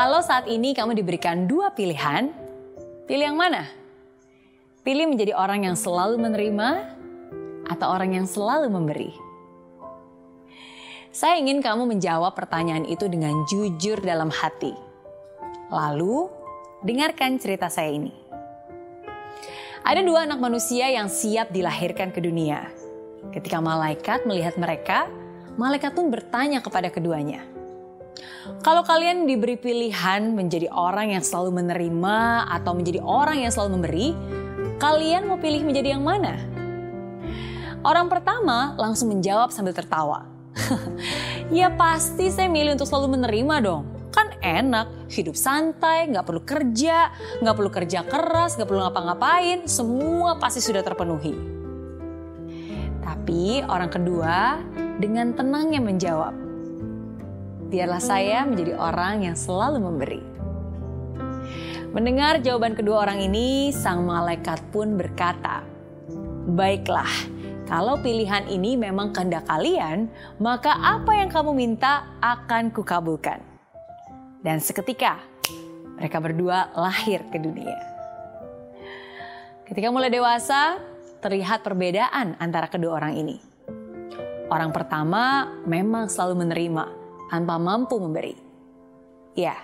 Kalau saat ini kamu diberikan dua pilihan, pilih yang mana? Pilih menjadi orang yang selalu menerima atau orang yang selalu memberi? Saya ingin kamu menjawab pertanyaan itu dengan jujur dalam hati. Lalu, dengarkan cerita saya ini. Ada dua anak manusia yang siap dilahirkan ke dunia. Ketika malaikat melihat mereka, malaikat pun bertanya kepada keduanya, "Kalau kalian diberi pilihan menjadi orang yang selalu menerima atau menjadi orang yang selalu memberi, kalian mau pilih menjadi yang mana?" Orang pertama langsung menjawab sambil tertawa, "Ya pasti saya milih untuk selalu menerima dong." Kan enak, hidup santai, nggak perlu kerja, nggak perlu kerja keras, nggak perlu ngapa-ngapain, semua pasti sudah terpenuhi. Tapi orang kedua dengan tenangnya menjawab, biarlah saya menjadi orang yang selalu memberi. Mendengar jawaban kedua orang ini, sang malaikat pun berkata, "Baiklah, kalau pilihan ini memang kehendak kalian, maka apa yang kamu minta akan kukabulkan." Dan seketika mereka berdua lahir ke dunia. Ketika mulai dewasa, terlihat perbedaan antara kedua orang ini. Orang pertama memang selalu menerima tanpa mampu memberi. Ya,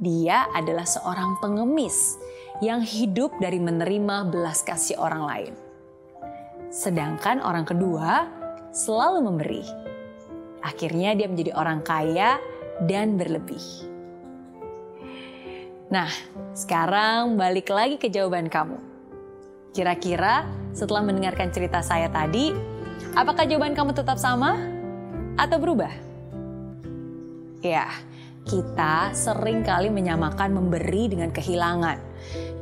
dia adalah seorang pengemis yang hidup dari menerima belas kasih orang lain. Sedangkan orang kedua selalu memberi. Akhirnya dia menjadi orang kaya dan berlebih. Nah, sekarang balik lagi ke jawaban kamu. Kira-kira setelah mendengarkan cerita saya tadi, apakah jawaban kamu tetap sama atau berubah? Ya, kita sering kali menyamakan memberi dengan kehilangan.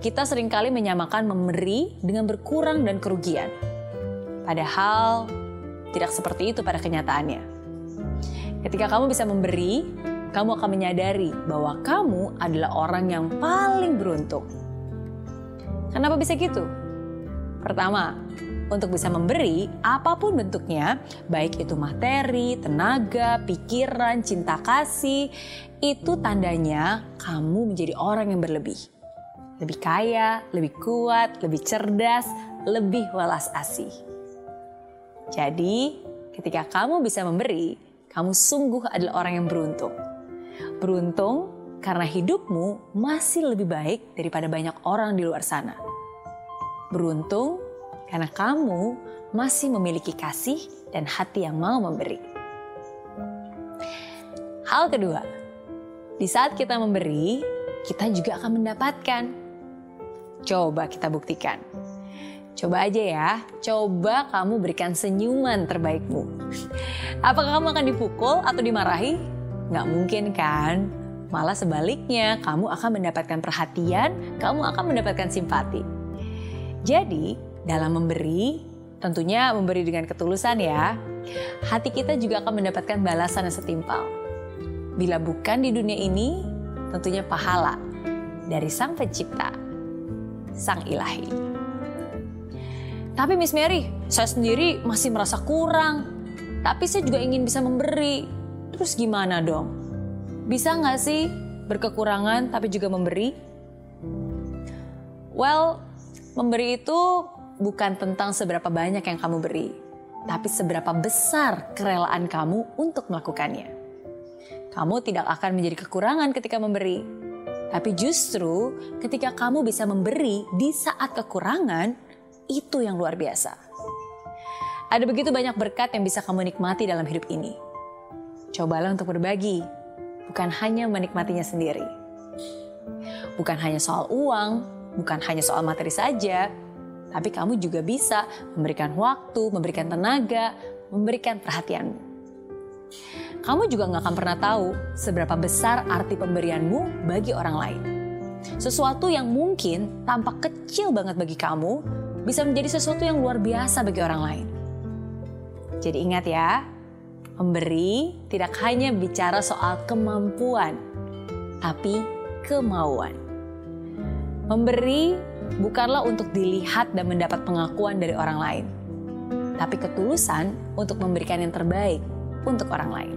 Kita sering kali menyamakan memberi dengan berkurang dan kerugian. Padahal tidak seperti itu pada kenyataannya. Ketika kamu bisa memberi, kamu akan menyadari bahwa kamu adalah orang yang paling beruntung. Kenapa bisa gitu? Pertama, untuk bisa memberi apa pun bentuknya, baik itu materi, tenaga, pikiran, cinta kasih, itu tandanya kamu menjadi orang yang berlebih. Lebih kaya, lebih kuat, lebih cerdas, lebih welas asih. Jadi, ketika kamu bisa memberi, kamu sungguh adalah orang yang beruntung. Beruntung karena hidupmu masih lebih baik daripada banyak orang di luar sana. Beruntung karena kamu masih memiliki kasih dan hati yang mau memberi. Hal kedua, di saat kita memberi, kita juga akan mendapatkan. Coba kita buktikan. Coba aja ya, coba kamu berikan senyuman terbaikmu. Apakah kamu akan dipukul atau dimarahi? Nggak mungkin kan? Malah sebaliknya, kamu akan mendapatkan perhatian, kamu akan mendapatkan simpati. Jadi, dalam memberi, tentunya memberi dengan ketulusan ya, hati kita juga akan mendapatkan balasan yang setimpal. Bila bukan di dunia ini, tentunya pahala dari Sang Pencipta, Sang Ilahi. Tapi Miss Mary, saya sendiri masih merasa kurang. Tapi saya juga ingin bisa memberi. Terus gimana dong? Bisa nggak sih berkekurangan tapi juga memberi? Well, memberi itu bukan tentang seberapa banyak yang kamu beri, tapi seberapa besar kerelaan kamu untuk melakukannya. Kamu tidak akan menjadi kekurangan ketika memberi, tapi justru ketika kamu bisa memberi di saat kekurangan, itu yang luar biasa. Ada begitu banyak berkat yang bisa kamu nikmati dalam hidup ini. Cobalah untuk berbagi, bukan hanya menikmatinya sendiri. Bukan hanya soal uang, bukan hanya soal materi saja, tapi kamu juga bisa memberikan waktu, memberikan tenaga, memberikan perhatianmu. Kamu juga nggak akan pernah tahu seberapa besar arti pemberianmu bagi orang lain. Sesuatu yang mungkin tampak kecil banget bagi kamu, bisa menjadi sesuatu yang luar biasa bagi orang lain. Jadi ingat ya, memberi tidak hanya bicara soal kemampuan, tapi kemauan. Memberi bukanlah untuk dilihat dan mendapat pengakuan dari orang lain, tapi ketulusan untuk memberikan yang terbaik untuk orang lain.